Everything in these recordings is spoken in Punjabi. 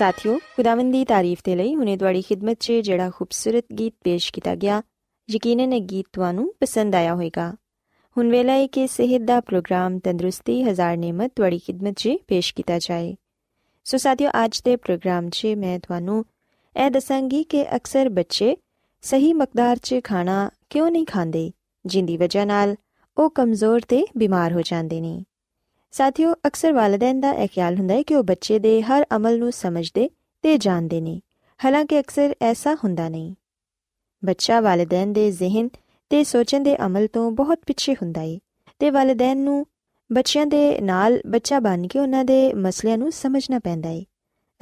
ਸਾਥਿਓ, ਖੁਦਾਵੰਦ ਦੀ ਤਾਰੀਫ ਤੇ ਲਈ ਹੁਨੇ ਤੁਹਾਡੀ ਖidmat 'ਚ ਜਿਹੜਾ ਖੂਬਸੂਰਤ ਗੀਤ ਪੇਸ਼ ਕੀਤਾ ਗਿਆ, ਯਕੀਨਨ ਇਹ ਗੀਤ ਤੁਹਾਨੂੰ ਪਸੰਦ ਆਇਆ ਹੋਵੇਗਾ। ਹੁਣ ਵੇਲਾ ਹੈ ਕਿ ਸਿਹਤ ਦਾ ਪ੍ਰੋਗਰਾਮ ਤੰਦਰੁਸਤੀ, ਹਜ਼ਾਰ ਨਿਮਤ ਤੁਹਾਡੀ ਖidmat 'ਚ ਪੇਸ਼ ਕੀਤਾ ਜਾਏ। ਸੋ ਸਾਥਿਓ, ਅੱਜ ਦੇ ਪ੍ਰੋਗਰਾਮ 'ਚ ਮੈਂ ਤੁਹਾਨੂੰ ਇਹ ਦੱਸਾਂਗੀ ਕਿ ਅਕਸਰ ਬੱਚੇ ਸਹੀ ਮਕਦਾਰ 'ਚ ਖਾਣਾ ਕਿਉਂ ਨਹੀਂ ਖਾਂਦੇ, ਜਿੰਦੀ ਵਜ੍ਹਾ ਨਾਲ ਉਹ ਕਮਜ਼ੋਰ ਤੇ ਬਿਮਾਰ ਹੋ ਜਾਂਦੇ ਨੇ। ਸਾਥਿਓ, ਅਕਸਰ ਵਾਲਿਦੈਨ ਦਾ ਇਹ ਖਿਆਲ ਹੁੰਦਾ ਹੈ ਕਿ ਉਹ ਬੱਚੇ ਦੇ ਹਰ ਅਮਲ ਨੂੰ ਸਮਝਦੇ ਤੇ ਜਾਣਦੇ ਨੇ। ਹਾਲਾਂਕਿ ਅਕਸਰ ਐਸਾ ਹੁੰਦਾ ਨਹੀਂ। ਬੱਚਾ ਵਾਲਿਦੈਨ ਦੇ ਜ਼ਿਹਨ ਤੇ ਸੋਚਣ ਦੇ ਅਮਲ ਤੋਂ ਬਹੁਤ ਪਿੱਛੇ ਹੁੰਦਾ ਹੈ ਤੇ ਵਾਲਿਦੈਨ ਨੂੰ ਬੱਚਿਆਂ ਦੇ ਨਾਲ ਬੱਚਾ ਬਣ ਕੇ ਉਹਨਾਂ ਦੇ ਮਸਲਿਆਂ ਨੂੰ ਸਮਝਣਾ ਪੈਂਦਾ ਹੈ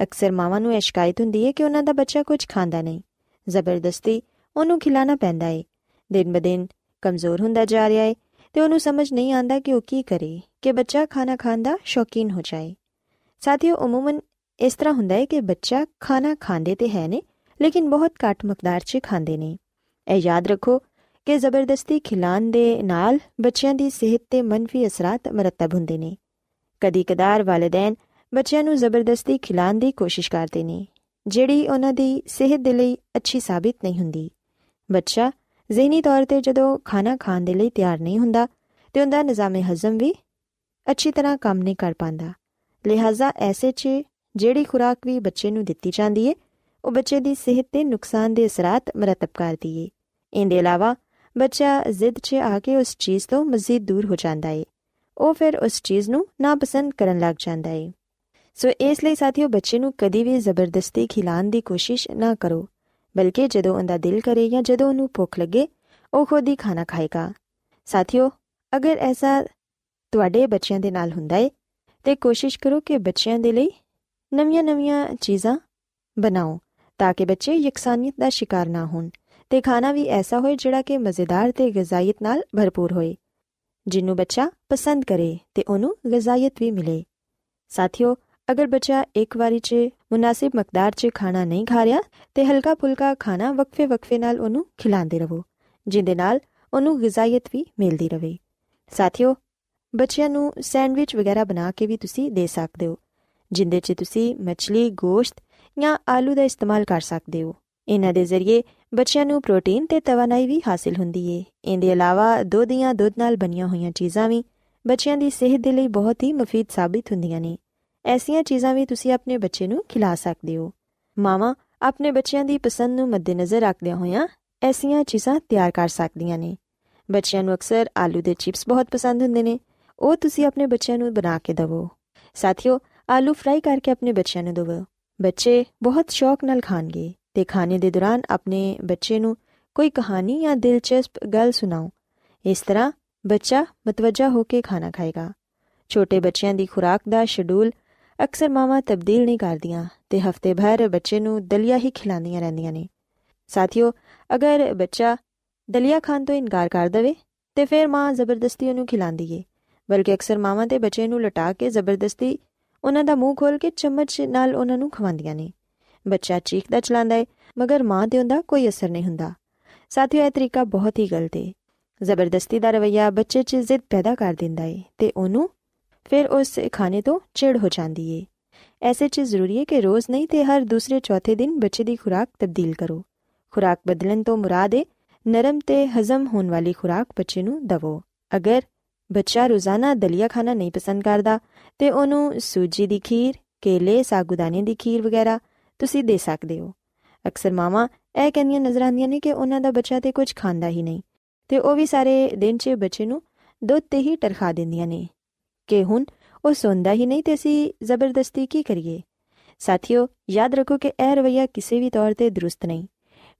ਅਕਸਰ ਮਾਵਾਂ ਨੂੰ ਇਹ ਸ਼ਿਕਾਇਤ ਹੁੰਦੀ ਹੈ ਕਿ ਉਹਨਾਂ ਦਾ ਬੱਚਾ ਕੁਝ ਖਾਂਦਾ ਨਹੀਂ। ਜ਼ਬਰਦਸਤੀ ਉਹਨੂੰ ਖਿਲਾਣਾ ਪੈਂਦਾ ਹੈ ਦਿਨ ਬਦਿਨ ਕਮਜ਼ੋਰ ਹੁੰਦਾ ਜਾ ਰਿਹਾ ਹੈ ਤੇ ਉਹਨੂੰ ਸਮਝ ਨਹੀਂ ਆਂਦਾ ਕਿ ਉਹ ਕੀ ਕਰੇ, ਕਿ ਬੱਚਾ ਖਾਣਾ ਖਾਣ ਦਾ ਸ਼ੌਕੀਨ ਹੋ ਜਾਏ। ਸਾਥੀਓ ਉਮੂਮਨ ਇਸ ਤਰ੍ਹਾਂ ਹੁੰਦਾ ਹੈ ਕਿ ਬੱਚਾ ਖਾਣਾ ਖਾਂਦੇ ਤੇ ਹੈ ਨੇ, ਲੇਕਿਨ ਬਹੁਤ ਘੱਟ ਮਕਦਾਰ 'ਚ ਖਾਂਦੇ ਨੇ। ਇਹ ਯਾਦ ਰੱਖੋ ਕਿ ਜ਼ਬਰਦਸਤੀ ਖਿਲਾਣ ਦੇ ਨਾਲ ਬੱਚਿਆਂ ਦੀ ਸਿਹਤ ਤੇ ਮੰਨਫੀ ਅਸਰਾਂ ਮਰਤਬ ਹੁੰਦੇ ਨੇ। ਕਦੀ ਕਦਾਰ ਵਾਲਿਦੈਨ ਬੱਚਿਆਂ ਨੂੰ ਜ਼ਬਰਦਸਤੀ ਖਿਲਾਣ ਦੀ ਕੋਸ਼ਿਸ਼ ਕਰਦੇ ਨੇ, ਜਿਹੜੀ ਉਹਨਾਂ ਦੀ ਸਿਹਤ ਦੇ ਲਈ ਅੱਛੀ ਸਾਬਿਤ ਨਹੀਂ ਹੁੰਦੀ। ਬੱਚਾ ਜ਼ਿਹਨੀ ਤੌਰ ਤੇ ਜਦੋਂ ਖਾਣਾ ਖਾਣ ਦੇ ਲਈ ਤਿਆਰ ਨਹੀਂ ਹੁੰਦਾ, ਤੇ ਉਹਦਾ ਨਿਜ਼ਾਮੇ ਹਜ਼ਮ ਵੀ ਅੱਛੀ ਤਰ੍ਹਾਂ ਕੰਮ ਨਹੀਂ ਕਰ ਪਾਉਂਦਾ ਲਿਹਾਜ਼ਾ ਐਸੇ 'ਚ ਜਿਹੜੀ ਖੁਰਾਕ ਵੀ ਬੱਚੇ ਨੂੰ ਦਿੱਤੀ ਜਾਂਦੀ ਏ, ਉਹ ਬੱਚੇ ਦੀ ਸਿਹਤ ਤੇ ਨੁਕਸਾਨ ਦੇ ਅਸਰਾਂ ਮਰਤਬ ਕਰਦੀ ਏ। ਇਹਦੇ ਇਲਾਵਾ ਬੱਚਾ ਜ਼ਿੱਦ 'ਚ ਆ ਕੇ ਉਸ ਚੀਜ਼ ਤੋਂ ਮਜ਼ੀਦ ਦੂਰ ਹੋ ਜਾਂਦਾ ਏ। ਉਹ ਫਿਰ ਉਸ ਚੀਜ਼ ਨੂੰ ਨਾਪਸੰਦ ਕਰਨ ਲੱਗ ਜਾਂਦਾ ਏ। ਸੋ ਇਸ ਲਈ ਸਾਥੀਓ ਬੱਚੇ ਨੂੰ ਕਦੀ ਵੀ ਜ਼ਬਰਦਸਤੀ ਖਿਲਾਣ ਦੀ ਕੋਸ਼ਿਸ਼ ਨਾ ਕਰੋ। ਬਲਕਿ ਜਦੋਂ ਉਹਦਾ ਦਿਲ ਕਰੇ ਜਾਂ ਜਦੋਂ ਉਹਨੂੰ ਭੁੱਖ ਲੱਗੇ, ਉਹ ਖੁਦ ਹੀ ਖਾਣਾ ਖਾਏਗਾ। ਸਾਥੀਓ, ਅਗਰ ਐਸਾ ਤੁਹਾਡੇ ਬੱਚਿਆਂ ਦੇ ਨਾਲ ਹੁੰਦਾ ਏ, ਤੇ ਕੋਸ਼ਿਸ਼ ਕਰੋ ਕਿ ਬੱਚਿਆਂ ਦੇ ਲਈ ਨਵੀਆਂ-ਨਵੀਆਂ ਚੀਜ਼ਾਂ ਬਣਾਓ, ਤਾਂ ਕਿ ਬੱਚੇ ਯਕਸਾਨੀਅਤ ਦਾ ਸ਼ਿਕਾਰ ਨਾ ਹੋਣ ਤੇ ਖਾਣਾ ਵੀ ਐਸਾ ਹੋਏ ਜਿਹੜਾ ਕਿ ਮਜ਼ੇਦਾਰ ਤੇ ਗਜ਼ਾਇਤ ਨਾਲ ਭਰਪੂਰ ਹੋਏ। ਜਿਹਨੂੰ ਬੱਚਾ ਪਸੰਦ ਕਰੇ ਤੇ ਉਹਨੂੰ ਗਜ਼ਾਇਤ ਵੀ ਮਿਲੇ। ਸਾਥੀਓ, ਅਗਰ ਬੱਚਾ ਇੱਕ ਵਾਰੀ 'ਚ ਮੁਨਾਸਿਬ ਮਕਦਾਰ 'ਚ ਖਾਣਾ ਨਹੀਂ ਖਾ ਰਿਹਾ ਤੇ ਹਲਕਾ ਫੁਲਕਾ ਖਾਣਾ ਵਕਫੇ-ਵਕਫੇ ਨਾਲ ਉਹਨੂੰ ਖਿਲਾਉਂਦੇ ਰਹੋ, ਜਿੰਦੇ ਨਾਲ ਉਹਨੂੰ ਗਜ਼ਾਇਤ ਵੀ ਮਿਲਦੀ ਰਵੇ। ਸਾਥੀਓ, ਬੱਚਿਆਂ ਨੂੰ ਸੈਂਡਵਿਚ ਵਗੈਰਾ ਬਣਾ ਕੇ ਵੀ ਤੁਸੀਂ ਦੇ ਸਕਦੇ ਹੋ, ਜਿੰਦੇ 'ਚ ਤੁਸੀਂ ਮੱਛਲੀ, ਗੋਸ਼ਤ ਜਾਂ ਆਲੂ ਦਾ ਇਸਤੇਮਾਲ ਕਰ ਸਕਦੇ ਹੋ। ਇਹਨਾਂ ਦੇ ਜ਼ਰੀਏ ਬੱਚਿਆਂ ਨੂੰ ਪ੍ਰੋਟੀਨ ਤੇ ਤਵਾਨਾਈ ਵੀ ਹਾਸਿਲ ਹੁੰਦੀ ਏ। ਇਹਦੇ ਇਲਾਵਾ ਦੁੱਧ ਜਾਂ ਦੁੱਧ ਨਾਲ ਬਣੀਆਂ ਹੋਈਆਂ ਚੀਜ਼ਾਂ ਵੀ ਬੱਚਿਆਂ ਦੀ ਸਿਹਤ ਦੇ ਲਈ ਬਹੁਤ ਹੀ ਮਫੀਦ ਸਾਬਿਤ ਹੁੰਦੀਆਂ ਨੇ। ਐਸੀਆਂ ਚੀਜ਼ਾਂ ਵੀ ਤੁਸੀਂ ਆਪਣੇ ਬੱਚੇ ਨੂੰ ਖਿਲਾ ਸਕਦੇ ਹੋ। ਮਾਵਾਂ ਆਪਣੇ ਬੱਚਿਆਂ ਦੀ ਪਸੰਦ ਨੂੰ ਮੱਦੇਨਜ਼ਰ ਰੱਖਦਿਆਂ ਹੋਇਆਂ ਐਸੀਆਂ ਚੀਜ਼ਾਂ ਤਿਆਰ ਕਰ ਸਕਦੀਆਂ ਨੇ। ਬੱਚਿਆਂ ਨੂੰ ਅਕਸਰ ਆਲੂ ਦੇ ਚਿਪਸ ਬਹੁਤ ਪਸੰਦ ਹੁੰਦੇ ਨੇ। ਉਹ ਤੁਸੀਂ ਆਪਣੇ ਬੱਚਿਆਂ ਨੂੰ ਬਣਾ ਕੇ ਦਿਵੋ। ਸਾਥੀਓ, ਆਲੂ ਫਰਾਈ ਕਰਕੇ ਆਪਣੇ ਬੱਚਿਆਂ ਨੂੰ ਦਿਵੋ। ਬੱਚੇ ਬਹੁਤ ਸ਼ੌਕ ਨਾਲ ਖਾਣਗੇ ਤੇ ਖਾਣੇ ਦੇ ਦੌਰਾਨ ਆਪਣੇ ਬੱਚੇ ਨੂੰ ਕੋਈ ਕਹਾਣੀ ਜਾਂ ਦਿਲਚਸਪ ਗੱਲ ਸੁਣਾਓ। ਇਸ ਤਰ੍ਹਾਂ ਬੱਚਾ ਮਤਵਜਾ ਹੋ ਕੇ ਖਾਣਾ ਖਾਏਗਾ। ਛੋਟੇ ਬੱਚਿਆਂ ਦੀ ਖੁਰਾਕ ਦਾ ਸ਼ਡਿਊਲ ਅਕਸਰ ਮਾਵਾਂ ਤਬਦੀਲ ਨਹੀਂ ਕਰਦੀਆਂ ਤੇ ਹਫ਼ਤੇ ਭਰ ਬੱਚੇ ਨੂੰ ਦਲੀਆ ਹੀ ਖਿਲਾਉਂਦੀਆਂ ਰਹਿੰਦੀਆਂ ਨੇ। ਸਾਥੀਓ, ਅਗਰ ਬੱਚਾ ਦਲੀਆ ਖਾਣ ਤੋਂ ਇਨਕਾਰ ਕਰ ਦਵੇ, ਤੇ ਫਿਰ ਮਾਂ ਜ਼ਬਰਦਸਤੀ ਉਹਨੂੰ ਖਿਲਾਉਂਦੀ ਏ, ਬਲਕਿ ਅਕਸਰ ਮਾਵਾਂ ਤੇ ਬੱਚੇ ਨੂੰ ਲਟਾ ਕੇ ਜ਼ਬਰਦਸਤੀ ਉਹਨਾਂ ਦਾ ਮੂੰਹ ਖੋਲ ਕੇ ਚਮਚ ਨਾਲ ਉਹਨਾਂ ਨੂੰ ਖਵਾਉਂਦੀਆਂ ਨੇ। ਬੱਚਾ ਚੀਖਦਾ ਚਲਾਉਂਦਾ ਏ, ਮਗਰ ਮਾਂ ਤੇ ਉਹਦਾ ਕੋਈ ਅਸਰ ਨਹੀਂ ਹੁੰਦਾ। ਸਾਥੀਓ, ਇਹ ਤਰੀਕਾ ਬਹੁਤ ਹੀ ਗਲਤ ਏ। ਜ਼ਬਰਦਸਤੀ ਦਾ ਰਵਈਆ ਬੱਚੇ 'ਚ ਜ਼ਿੱਦ ਪੈਦਾ ਕਰ ਦਿੰਦਾ ਏ ਤੇ ਉਹਨੂੰ ਫਿਰ ਉਸ ਖਾਣੇ ਤੋਂ ਚਿੜ ਹੋ ਜਾਂਦੀ ਏ ਐਸੇ 'ਚ ਜ਼ਰੂਰੀ ਏ ਕਿ ਰੋਜ਼ ਨਹੀਂ ਤੇ ਹਰ ਦੂਸਰੇ ਚੌਥੇ ਦਿਨ ਬੱਚੇ ਦੀ ਖੁਰਾਕ ਤਬਦੀਲ ਕਰੋ ਖੁਰਾਕ ਬਦਲਣ ਤੋਂ ਮੁਰਾਦ ਏ ਨਰਮ ਤੇ ਹਜ਼ਮ ਹੋਣ ਵਾਲੀ ਖੁਰਾਕ ਬੱਚੇ ਨੂੰ ਦਵੋ ਅਗਰ ਬੱਚਾ ਰੋਜ਼ਾਨਾ ਦਲੀਆ ਖਾਣਾ ਨਹੀਂ ਪਸੰਦ ਕਰਦਾ ਤੇ ਉਹਨੂੰ ਸੂਜੀ ਦੀ ਖੀਰ ਕੇਲੇ ਸਾਗੂਦਾਨੇ ਦੀ ਖੀਰ ਵਗੈਰਾ ਤੁਸੀਂ ਦੇ ਸਕਦੇ ਹੋ ਅਕਸਰ ਮਾਵਾਂ ਇਹ ਕਹਿੰਦੀਆਂ ਨਜ਼ਰ ਆਉਂਦੀਆਂ ਨੇ ਕਿ ਉਹਨਾਂ ਦਾ ਬੱਚਾ ਤੇ ਕੁਝ ਖਾਂਦਾ ਹੀ ਨਹੀਂ ਤੇ ਉਹ ਵੀ ਸਾਰੇ ਦਿਨ 'ਚ ਬੱਚੇ ਨੂੰ ਦੁੱਧ ਤੇ ਹੀ ਟਰਖਾ ਦਿੰਦੀਆਂ ਨੇ ਕਿ ਹੁਣ ਉਹ ਸੌਂਦਾ ਹੀ ਨਹੀਂ ਤੇ ਅਸੀਂ ਜ਼ਬਰਦਸਤੀ ਕੀ ਕਰੀਏ? ਸਾਥੀਓ, ਯਾਦ ਰੱਖੋ ਕਿ ਇਹ ਰਵਈਆ ਕਿਸੇ ਵੀ ਤੌਰ ਤੇ ਦਰੁਸਤ ਨਹੀਂ।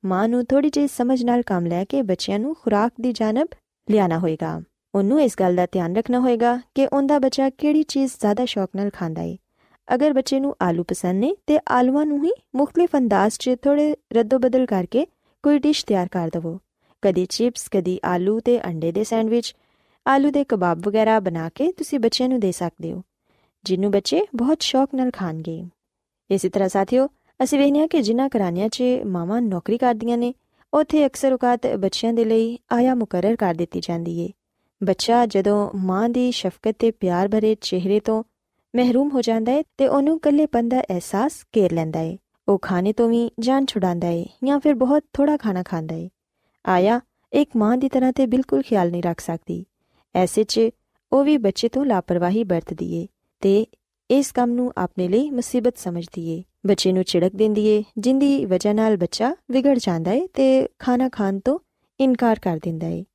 ਮਾਂ ਨੂੰ ਥੋੜੀ ਜਿਹੀ ਸਮਝ ਨਾਲ ਕੰਮ ਲੈ ਕੇ ਬੱਚਿਆਂ ਨੂੰ ਖੁਰਾਕ ਦੀ ਜਾਨਬ ਲਿਆਣਾ ਹੋਏਗਾ। ਉਹਨੂੰ ਇਸ ਗੱਲ ਦਾ ਧਿਆਨ ਰੱਖਣਾ ਹੋਏਗਾ ਕਿ ਉਹਦਾ ਬੱਚਾ ਕਿਹੜੀ ਚੀਜ਼ ਜ਼ਿਆਦਾ ਸ਼ੌਕ ਨਾਲ ਖਾਂਦਾ ਏ। ਅਗਰ ਬੱਚੇ ਨੂੰ ਆਲੂ ਪਸੰਦ ਨੇ ਤੇ ਆਲੂਆਂ ਨੂੰ ਹੀ ਮੁxtਲਿਫ ਅੰਦਾਜ਼ 'ਚ ਥੋੜੇ ਰੱਦੋ-ਬਦਲ ਕਰਕੇ ਕੋਈ ਡਿਸ਼ ਤਿਆਰ ਕਰ ਦਵੋ। ਕਦੀ ਚਿਪਸ, ਕਦੀ ਆਲੂ ਤੇ ਅੰਡੇ ਦੇ ਸੈਂਡਵਿਚ ਆਲੂ ਦੇ ਕਬਾਬ ਵਗੈਰਾ ਬਣਾ ਕੇ ਤੁਸੀਂ ਬੱਚਿਆਂ ਨੂੰ ਦੇ ਸਕਦੇ ਹੋ ਜਿਹਨੂੰ ਬੱਚੇ ਬਹੁਤ ਸ਼ੌਕ ਨਾਲ ਖਾਣਗੇ। ਇਸੇ ਤਰ੍ਹਾਂ ਸਾਥੀਓ, ਅਸੀਂ ਵੇਖਿਆ ਕਿ ਜਿਨ੍ਹਾਂ ਘਰਾਣਿਆਂ 'ਚ ਮਾਵਾਂ ਨੌਕਰੀ ਕਰਦੀਆਂ ਨੇ, ਉੱਥੇ ਅਕਸਰ ਔਕਾਤ ਬੱਚਿਆਂ ਦੇ ਲਈ ਆਇਆ ਮੁਕਰਰ ਕਰ ਦਿੱਤੀ ਜਾਂਦੀ ਏ। ਬੱਚਾ ਜਦੋਂ ਮਾਂ ਦੀ ਸ਼ਫਕਤ ਤੇ ਪਿਆਰ ਭਰੇ ਚਿਹਰੇ ਤੋਂ ਮਹਿਰੂਮ ਹੋ ਜਾਂਦਾ ਹੈ ਤੇ ਉਹਨੂੰ ਇਕੱਲੇਪਨ ਦਾ ਅਹਿਸਾਸ ਘੇਰ ਲੈਂਦਾ ਹੈ ਉਹ ਖਾਣੇ ਤੋਂ ਵੀ ਜਾਨ ਛੁਡਾਉਂਦਾ ਹੈ ਜਾਂ ਫਿਰ ਬਹੁਤ ਥੋੜਾ ਖਾਣਾ ਖਾਂਦਾ ਹੈ ਆਇਆ, ਇੱਕ ਮਾਂ ਦੀ ਤਰ੍ਹਾਂ ਤੇ ਬਿਲਕੁਲ ਖਿਆਲ ਨਹੀਂ ਰੱਖ ਸਕਦੀ। ਐਸੇ 'ਚ ਉਹ ਵੀ ਬੱਚੇ ਤੋਂ ਲਾਪਰਵਾਹੀ ਵਰਤਦੀ ਏ ਤੇ ਇਸ ਕੰਮ ਨੂੰ ਆਪਣੇ ਲਈ ਮੁਸੀਬਤ ਸਮਝਦੀ ਏ ਬੱਚੇ ਨੂੰ ਝਿੜਕ ਦਿੰਦੀ ਏ, ਜਿੰਦੀ ਵਜ੍ਹਾ ਨਾਲ ਬੱਚਾ ਵਿਗੜ ਜਾਂਦਾ ਏ ਤੇ ਖਾਣਾ ਖਾਣ ਤੋਂ ਇਨਕਾਰ ਕਰ ਦਿੰਦਾ ਏ।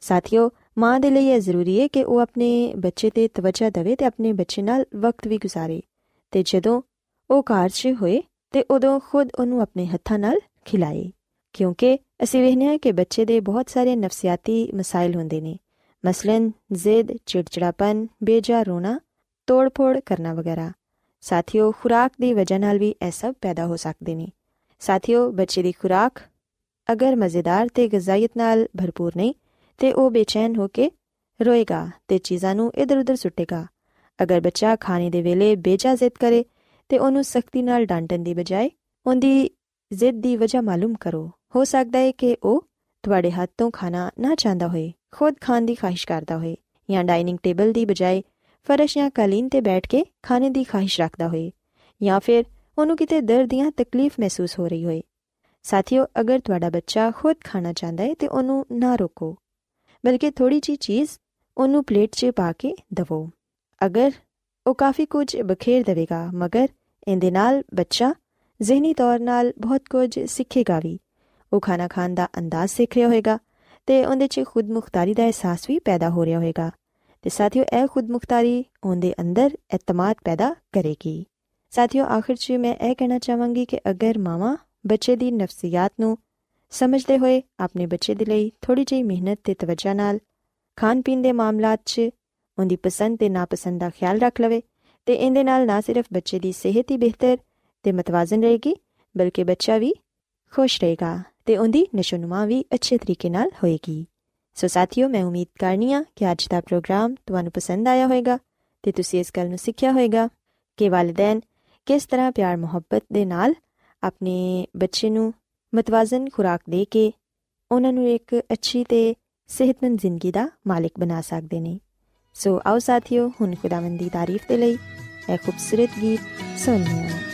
ਸਾਥੀਓ, ਮਾਂ ਦੇ ਲਈ ਇਹ ਜ਼ਰੂਰੀ ਹੈ ਕਿ ਉਹ ਆਪਣੇ ਬੱਚੇ ਤੇ ਤਵੱਜਾ ਦੇਵੇ ਤੇ ਆਪਣੇ ਬੱਚੇ ਨਾਲ ਵਕਤ ਵੀ ਗੁਜ਼ਾਰੇ ਤੇ ਜਦੋਂ ਉਹ ਘਰ 'ਚ ਹੋਏ ਤੇ ਉਦੋਂ ਖੁਦ ਉਹਨੂੰ ਆਪਣੇ ਹੱਥਾਂ ਨਾਲ ਖਿਲਾਏ। ਕਿਉਂਕਿ ਅਸੀਂ ਵੇਖਨੇ ਆ ਕਿ ਬੱਚੇ ਦੇ ਬਹੁਤ ਸਾਰੇ ਨਫਸੀਆਤੀ ਮਸਾਇਲ ਹੁੰਦੇ ਨੇ। ਮਸਲਨ ਜ਼ਿੱਦ ਚਿੜਚਿੜਾਪਨ ਬੇਜਾ ਰੋਣਾ ਤੋੜਫੋੜ ਕਰਨਾ ਵਗੈਰਾ ਸਾਥੀਓ ਖੁਰਾਕ ਦੀ ਵਜ੍ਹਾ ਨਾਲ ਵੀ ਇਹ ਸਭ ਪੈਦਾ ਹੋ ਸਕਦੇ ਨੇ ਸਾਥੀਓ ਬੱਚੇ ਦੀ ਖੁਰਾਕ ਅਗਰ ਮਜ਼ੇਦਾਰ ਤੇ ਗਜ਼ਾਇਤ ਨਾਲ ਭਰਪੂਰ ਨਹੀਂ ਤੇ ਉਹ ਬੇਚੈਨ ਹੋ ਕੇ ਰੋਏਗਾ ਤੇ ਚੀਜ਼ਾਂ ਨੂੰ ਇਧਰ-ਉਧਰ ਸੁੱਟੇਗਾ ਅਗਰ ਬੱਚਾ ਖਾਣੇ ਦੇ ਵੇਲੇ ਬੇਜਾ ਜ਼ਿੱਦ ਕਰੇ ਤੇ ਉਹਨੂੰ ਸਖਤੀ ਨਾਲ ਡਾਂਟਣ ਦੀ ਬਜਾਏ ਉਹਦੀ ਜ਼ਿੱਦ ਦੀ ਵਜ੍ਹਾ ਮਾਲੂਮ ਕਰੋ ਹੋ ਸਕਦਾ ਹੈ ਕਿ ਉਹ ਤੁਹਾਡੇ ਹੱਥ ਤੋਂ ਖਾਣਾ ਨਾ ਚਾਹੁੰਦਾ ਹੋਏ ਖੁਦ ਖਾਣ ਦੀ ਖਾਹਿਸ਼ ਕਰਦਾ ਹੋਏ ਜਾਂ ਡਾਈਨਿੰਗ ਟੇਬਲ ਦੀ ਬਜਾਏ ਫਰਸ਼ ਜਾਂ ਕਾਲੀਨ ਤੇ ਬੈਠ ਕੇ ਖਾਣੇ ਦੀ ਖਾਹਿਸ਼ ਰੱਖਦਾ ਹੋਏ ਜਾਂ ਫਿਰ ਉਹਨੂੰ ਕਿਤੇ ਦਰਦ ਜਾਂ ਤਕਲੀਫ ਮਹਿਸੂਸ ਹੋ ਰਹੀ ਹੋਏ। ਸਾਥੀਓ, ਅਗਰ ਤੁਹਾਡਾ ਬੱਚਾ ਖੁਦ ਖਾਣਾ ਚਾਹੁੰਦਾ ਹੈ ਤੇ ਉਹਨੂੰ ਨਾ ਰੋਕੋ, ਬਲਕਿ ਥੋੜੀ ਜੀ ਚੀਜ਼ ਉਹਨੂੰ ਪਲੇਟ 'ਚ ਪਾ ਕੇ ਦਵੋ। ਅਗਰ ਉਹ ਕਾਫੀ ਕੁਝ ਬਖੇਰ ਦੇਵੇਗਾ, ਮਗਰ ਇਹਦੇ ਨਾਲ ਬੱਚਾ ਜ਼ਿਹਨੀ ਤੌਰ 'ਤੇ ਬਹੁਤ ਕੁਝ ਸਿੱਖੇਗਾ ਵੀ। ਉਹ ਖਾਣਾ ਖਾਣ ਦਾ ਅੰਦਾਜ਼ ਸਿੱਖ ਰਿਹਾ ਹੋਵੇਗਾ ਤੇ ਉਹਦੇ 'ਚ ਖੁਦ ਮੁਖਤਾਰੀ ਦਾ ਅਹਿਸਾਸ ਵੀ ਪੈਦਾ ਹੋ ਰਿਹਾ ਹੋਵੇਗਾ ਤੇ ਸਾਥੀਓ, ਇਹ ਖੁਦ ਮੁਖਤਾਰੀ ਉਹਦੇ ਅੰਦਰ ਇਤਮਾਦ ਪੈਦਾ ਕਰੇਗੀ। ਸਾਥੀਓ, ਆਖਿਰ 'ਚ ਮੈਂ ਇਹ ਕਹਿਣਾ ਚਾਹਾਂਗੀ ਕਿ ਅਗਰ ਮਾਵਾ ਬੱਚੇ ਦੀ ਨਫਸੀਅਤ ਨੂੰ ਸਮਝਦੇ ਹੋਏ ਆਪਣੇ ਬੱਚੇ ਦੇ ਲਈ ਥੋੜੀ ਜਿਹੀ ਮਿਹਨਤ ਤੇ ਤਵੱਜਾ ਨਾਲ ਖਾਣ ਪੀਣ ਦੇ ਮਾਮਲਾਤ 'ਚ ਉਹਦੀ ਪਸੰਦ ਤੇ ਨਾਪਸੰਦ ਦਾ ਖਿਆਲ ਰੱਖ ਲਵੇ ਤੇ ਇਹਦੇ ਨਾਲ ਨਾ ਸਿਰਫ ਬੱਚੇ ਦੀ ਸਿਹਤ ਹੀ ਬਿਹਤਰ ਤੇ ਮਤਵਾਜ਼ਨ ਰਹੇਗੀ, ਬਲਕਿ ਬੱਚਾ ਵੀ ਖੁਸ਼ ਰਹੇਗਾ। ਤੇ ਉਹਦੀ ਨਸ਼ੋਨੁਮਾ ਵੀ ਅੱਛੇ ਤਰੀਕੇ ਨਾਲ ਹੋਏਗੀ ਸੋ ਸਾਥੀਓ ਮੈਂ ਉਮੀਦ ਕਰਨੀਆ ਕਿ ਅੱਜ ਦਾ ਪ੍ਰੋਗਰਾਮ ਤੁਹਾਨੂੰ ਪਸੰਦ ਆਇਆ ਹੋਵੇਗਾ ਤੇ ਤੁਸੀਂ ਇਸ ਗੱਲ ਨੂੰ ਸਿੱਖਿਆ ਹੋਵੇਗਾ ਕਿ ਵਾਲਿਦੈਨ ਕਿਸ ਤਰ੍ਹਾਂ ਪਿਆਰ ਮੁਹੱਬਤ ਦੇ ਨਾਲ ਆਪਣੇ ਬੱਚੇ ਨੂੰ ਮਤਵਾਜ਼ਨ ਖੁਰਾਕ ਦੇ ਕੇ ਉਹਨਾਂ ਨੂੰ ਇੱਕ ਅੱਛੀ ਤੇ ਸਿਹਤਮੰਦ ਜ਼ਿੰਦਗੀ ਦਾ ਮਾਲਕ ਬਣਾ ਸਕਦੇ ਨੇ ਸੋ ਆਓ ਸਾਥੀਓ ਹੁਣ ਖੁਦਾਵੰਦ ਦੀ ਤਾਰੀਫ ਦੇ ਲਈ ਇਹ ਖੂਬਸੂਰਤ ਗੀਤ ਸੁਣੀਏ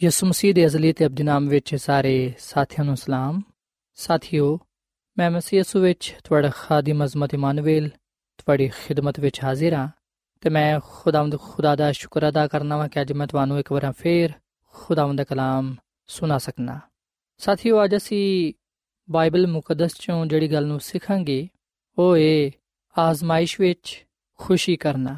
ਯਿਸੂ ਮਸੀਹ ਦੇ ਅਜ਼ਲੀ ਤੇ ਅਬਦੀ ਨਾਮ ਵਿੱਚ ਸਾਰੇ ਸਾਥੀਆਂ ਨੂੰ ਸਲਾਮ ਸਾਥਿਓ ਮੈਂ ਮਸੀਹ ਯਿਸੂ ਵਿੱਚ ਤੁਹਾਡਾ ਖਾਦਮ ਅਜ਼ਮਤ ਇਮਾਨੁਅਲ ਤੁਹਾਡੀ ਖਿਦਮਤ ਵਿੱਚ ਹਾਜ਼ਰ ਹਾਂ ਤੇ ਮੈਂ ਖੁਦਾਵੰਦ ਖੁਦਾ ਦਾ ਸ਼ੁਕਰ ਅਦਾ ਕਰਨਾ ਵਾਂ ਕਿ ਅੱਜ ਮੈਂ ਤੁਹਾਨੂੰ ਇੱਕ ਵਾਰ ਫੇਰ ਖੁਦਾਵੰਦ ਦਾ ਕਲਾਮ ਸੁਣਾ ਸਕਣਾ ਸਾਥੀਓ ਅੱਜ ਅਸੀਂ ਬਾਈਬਲ ਮੁਕੱਦਸ ਚੋਂ ਜਿਹੜੀ ਗੱਲ ਨੂੰ ਸਿੱਖਾਂਗੇ ਉਹ ਏ ਆਜ਼ਮਾਇਸ਼ ਵਿੱਚ ਖੁਸ਼ੀ ਕਰਨਾ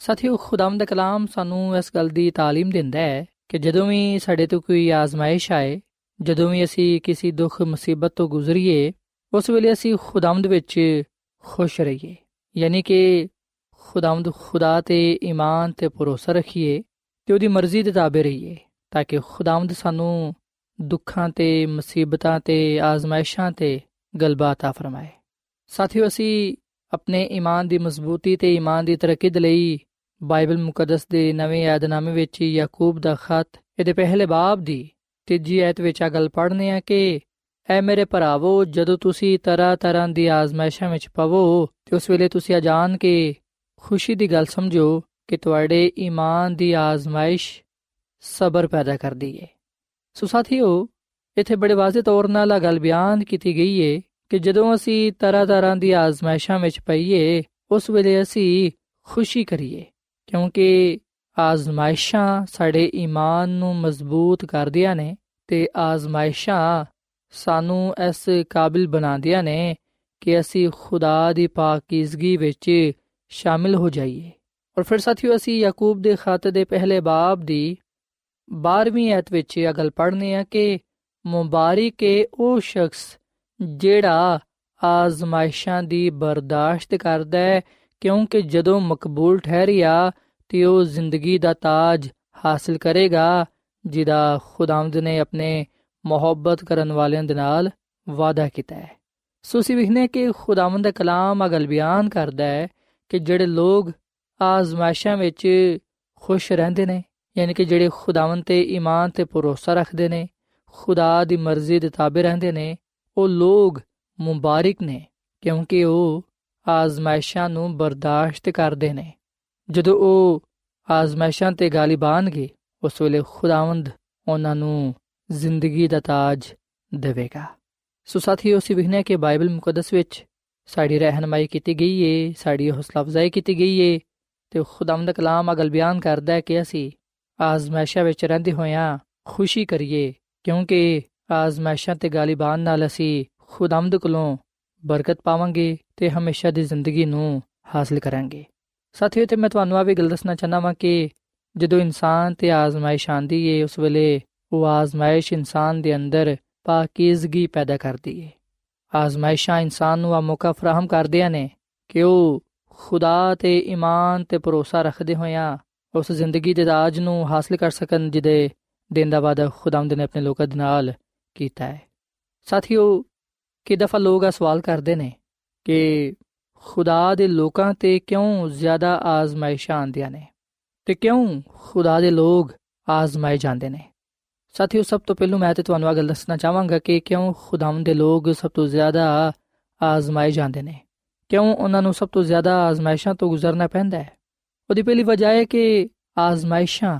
ਸਾਥੀਓ ਖੁਦਾਵੰਦ ਦਾ ਕਲਾਮ ਸਾਨੂੰ ਇਸ ਗੱਲ ਦੀ تعلیم ਦਿੰਦਾ ਹੈ ਕਿ ਜਦੋਂ ਵੀ ਸਾਡੇ ਤੇ ਕੋਈ ਆਜ਼ਮਾਇਸ਼ ਆਏ ਜਦੋਂ ਵੀ ਅਸੀਂ ਕਿਸੇ ਦੁੱਖ ਮੁਸੀਬਤ ਤੋਂ ਗੁਜ਼ਰੀਏ ਉਸ ਵੇਲੇ ਅਸੀਂ ਖੁਦਾਵੰਦ ਵਿੱਚ ਖੁਸ਼ ਰਹੀਏ ਯਾਨੀ ਕਿ ਖੁਦਾਵੰਦ ਖੁਦਾ ਤੇ ਈਮਾਨ ਤੇ ਭਰੋਸਾ ਰੱਖੀਏ ਤੇ ਉਹਦੀ ਮਰਜ਼ੀ ਦੇ ਤਾਬੇ ਰਹੀਏ ਤਾਂ ਕਿ ਖੁਦਾਵੰਦ ਸਾਨੂੰ ਦੁੱਖਾਂ ਤੇ ਮੁਸੀਬਤਾਂ ਤੇ ਆਜ਼ਮਾਇਸ਼ਾਂ ਤੇ ਗਲਬਾ عطا ਫਰਮਾਏ ਸਾਥੀਓ ਅਸੀਂ ਆਪਣੇ ਈਮਾਨ ਦੀ ਮਜ਼ਬੂਤੀ ਤੇ ਈਮਾਨ ਦੀ ਤਰੱਕੀ ਦੇ ਲਈ ਬਾਈਬਲ ਮੁਕੱਦਸ ਦੇ ਨਵੇਂ ਯਾਦਨਾਮੇ ਵਿੱਚ ਯਾਕੂਬ ਦਾ ਖਤ ਇਹਦੇ ਪਹਿਲੇ ਬਾਬ ਦੀ ਤੀਜੀ ਐਤ ਵਿੱਚ ਆ ਗੱਲ ਪੜ੍ਹਨੇ ਆ ਕਿ ਐ ਮੇਰੇ ਭਰਾਵੋ, ਜਦੋਂ ਤੁਸੀਂ ਤਰ੍ਹਾਂ ਤਰ੍ਹਾਂ ਦੀ ਆਜ਼ਮਾਇਸ਼ਾਂ ਵਿੱਚ ਪਵੋ, ਤੇ ਉਸ ਵੇਲੇ ਤੁਸੀਂ ਜਾਣ ਕੇ ਖੁਸ਼ੀ ਦੀ ਗੱਲ ਸਮਝੋ ਕਿ ਤੁਹਾਡੇ ਈਮਾਨ ਦੀ ਆਜ਼ਮਾਇਸ਼ ਸਬਰ ਪੈਦਾ ਕਰਦੀ ਏ। ਸੋ ਸਾਥੀਓ, ਇੱਥੇ ਬੜੇ ਵਾਜ਼ਿਹ ਤੌਰ 'ਤੇ ਆ ਗੱਲ ਬਿਆਨ ਕੀਤੀ ਗਈ ਏ ਕਿ ਜਦੋਂ ਅਸੀਂ ਤਰ੍ਹਾਂ ਤਰ੍ਹਾਂ ਦੀ ਆਜ਼ਮਾਇਸ਼ਾਂ ਵਿੱਚ ਪਈਏ, ਉਸ ਵੇਲੇ ਅਸੀਂ ਖੁਸ਼ੀ ਕਰੀਏ। ਕਿਉਂਕਿ ਆਜ਼ਮਾਇਸ਼ਾਂ ਸਾਡੇ ਈਮਾਨ ਨੂੰ ਮਜ਼ਬੂਤ ਕਰਦੀਆਂ ਨੇ ਤੇ ਆਜ਼ਮਾਇਸ਼ਾਂ ਸਾਨੂੰ ਇਸ ਕਾਬਿਲ ਬਣਾਉਂਦੀਆਂ ਨੇ ਕਿ ਅਸੀਂ ਖੁਦਾ ਦੀ ਪਾਕੀਜ਼ਗੀ ਵਿੱਚ ਸ਼ਾਮਿਲ ਹੋ ਜਾਈਏ। ਔਰ ਫਿਰ ਸਾਥੀਓ, ਅਸੀਂ ਯਾਕੂਬ ਦੇ ਖਤ ਦੇ ਪਹਿਲੇ ਬਾਬ ਦੀ 12ਵੀਂ ਐਤ ਵਿੱਚ ਇਹ ਗੱਲ ਪੜ੍ਹਨੀ ਹੈ ਕਿ ਮੁਬਾਰਕ ਹੈ ਉਹ ਸ਼ਖਸ ਜਿਹੜਾ ਆਜ਼ਮਾਇਸ਼ਾਂ ਦੀ ਬਰਦਾਸ਼ਤ ਕਰਦਾ ਹੈ ਕਿਉਂਕਿ ਜਦੋਂ ਮਕਬੂਲ ਠਹਿਰਿਆ ਤੇ ਉਹ ਜ਼ਿੰਦਗੀ ਦਾ ਤਾਜ ਹਾਸਲ ਕਰੇਗਾ, ਜਿਹਦਾ ਖੁਦਾਵੰਦ ਨੇ ਆਪਣੇ ਮੁਹੱਬਤ ਕਰਨ ਵਾਲਿਆਂ ਦੇ ਨਾਲ ਵਾਅਦਾ ਕੀਤਾ ਹੈ। ਸੋ ਅਸੀਂ ਵਿਖਨੇ ਕਿ ਖੁਦਾਵੰਦ ਦਾ ਕਲਾਮ ਅਗਲ ਬਿਆਨ ਕਰਦਾ ਹੈ ਕਿ ਜਿਹੜੇ ਲੋਗ ਆਜ਼ਮਾਇਸ਼ਾਂ ਵਿੱਚ ਖੁਸ਼ ਰਹਿੰਦੇ ਨੇ, ਯਾਨੀ ਕਿ ਜਿਹੜੇ ਖੁਦਾਵੰਦ ਤੇ ਈਮਾਨ ਤੇ ਭਰੋਸਾ ਰੱਖਦੇ ਨੇ, ਖੁਦਾ ਦੀ ਮਰਜ਼ੀ ਦੇ ਤਾਬੇ ਰਹਿੰਦੇ ਨੇ, ਉਹ ਲੋਗ ਮੁਬਾਰਕ ਨੇ, ਕਿਉਂਕਿ ਉਹ ਆਜ਼ਮਾਇਸ਼ਾਂ ਨੂੰ ਬਰਦਾਸ਼ਤ ਕਰਦੇ ਨੇ। ਜਦੋਂ ਉਹ ਆਜ਼ਮਾਇਸ਼ਾਂ ਤੇ ਗਾਲਿਬ ਆਣਗੇ ਉਸ ਵੇਲੇ ਖੁਦਾਵੰਦ ਉਹਨਾਂ ਨੂੰ ਜ਼ਿੰਦਗੀ ਦਾ ਤਾਜ ਦੇਵੇਗਾ। ਸੋ ਸਾਥੀਓ, ਅਸੀਂ ਵਿਖਨੇ ਕਿ ਬਾਈਬਲ ਮੁਕੱਦਸ ਵਿੱਚ ਸਾਡੀ ਰਹਿਨਮਾਈ ਕੀਤੀ ਗਈ ਏ, ਸਾਡੀ ਹੌਸਲਾ ਅਫਜ਼ਾਈ ਕੀਤੀ ਗਈ ਏ ਤੇ ਖੁਦਾਵੰਦ ਦਾ ਕਲਾਮ ਅਗਲ ਬਿਆਨ ਕਰਦਾ ਹੈ ਕਿ ਅਸੀਂ ਆਜ਼ਮਾਇਸ਼ਾਂ ਵਿੱਚ ਰਹਿੰਦੇ ਹੋਇਆਂ ਖੁਸ਼ੀ ਕਰੀਏ, ਕਿਉਂਕਿ ਆਜ਼ਮਾਇਸ਼ਾਂ ਤੇ ਗਾਲਿਬਾਨ ਨਾਲ ਅਸੀਂ ਖੁਦਾਵੰਦ ਕੋਲੋਂ ਬਰਕਤ ਪਾਵਾਂਗੇ ਤੇ ਹਮੇਸ਼ਾ ਦੀ ਜ਼ਿੰਦਗੀ ਨੂੰ ਹਾਸਲ ਕਰਾਂਗੇ। ਸਾਥੀਓ ਤੇ ਮੈਂ ਤੁਹਾਨੂੰ ਆ ਵੀ ਗੱਲ ਦੱਸਣਾ ਚਾਹਨਾ ਵਾਂ ਕਿ ਜਦੋਂ ਇਨਸਾਨ ਤੇ ਆਜ਼ਮਾਇਸ਼ ਆਂਦੀ ਏ, ਉਸ ਵੇਲੇ ਉਹ ਆਜ਼ਮਾਇਸ਼ ਇਨਸਾਨ ਦੇ ਅੰਦਰ ਪਾਕੀਜ਼ਗੀ ਪੈਦਾ ਕਰਦੀ ਏ। ਆਜ਼ਮਾਇਸ਼ਾਂ ਇਨਸਾਨ ਨੂੰ ਆ ਮੌਕਾ ਫਰਾਹਮ ਕਰਦੀਆਂ ਨੇ ਕਿ ਉਹ ਖੁਦਾ ਤੇ ਈਮਾਨ ਤੇ ਭਰੋਸਾ ਰੱਖਦੇ ਹੋਇਆਂ ਉਸ ਜ਼ਿੰਦਗੀ ਦੇ ਰਾਜ ਨੂੰ ਹਾਸਲ ਕਰ ਸਕਣ ਜਿਹਦੇ ਦਿਨ ਦਾ ਵਾਅਦਾ ਖੁਦਾਵੰਦ ਨੇ ਆਪਣੇ ਲੋਕਾਂ ਦੇ ਨਾਲ ਕੀਤਾ ਹੈ। ਸਾਥੀਓ ਕਿ ਦਫਾ ਲੋਕ ਆ ਸਵਾਲ ਕਰਦੇ ਨੇ ਕਿ ਖੁਦਾ ਦੇ ਲੋਕਾਂ ਤੇ ਕਿਉਂ ਜ਼ਿਆਦਾ ਆਜ਼ਮਾਇਸ਼ਾਂ ਆਉਂਦੀਆਂ ਨੇ ਤੇ ਕਿਉਂ ਖੁਦਾ ਦੇ ਲੋਕ ਆਜ਼ਮਾਏ ਜਾਂਦੇ ਨੇ? ਸਾਥੀਓ, ਸਭ ਤੋਂ ਪਹਿਲੂ ਮੈਂ ਤੇ ਤੁਹਾਨੂੰ ਇਹ ਗੱਲ ਦੱਸਣਾ ਚਾਹਾਂਗਾ ਕਿ ਕਿਉਂ ਖੁਦਾਵੰਦ ਦੇ ਲੋਕ ਸਭ ਤੋਂ ਜ਼ਿਆਦਾ ਆਜ਼ਮਾਏ ਜਾਂਦੇ ਨੇ? ਕਿਉਂ ਉਹਨਾਂ ਨੂੰ ਸਭ ਤੋਂ ਜ਼ਿਆਦਾ ਆਜ਼ਮਾਇਸ਼ਾਂ ਤੋਂ ਗੁਜ਼ਰਨਾ ਪੈਂਦਾ ਹੈ? ਉਹਦੀ ਪਹਿਲੀ ਵਜ੍ਹਾ ਹੈ ਕਿ ਆਜ਼ਮਾਇਸ਼ਾਂ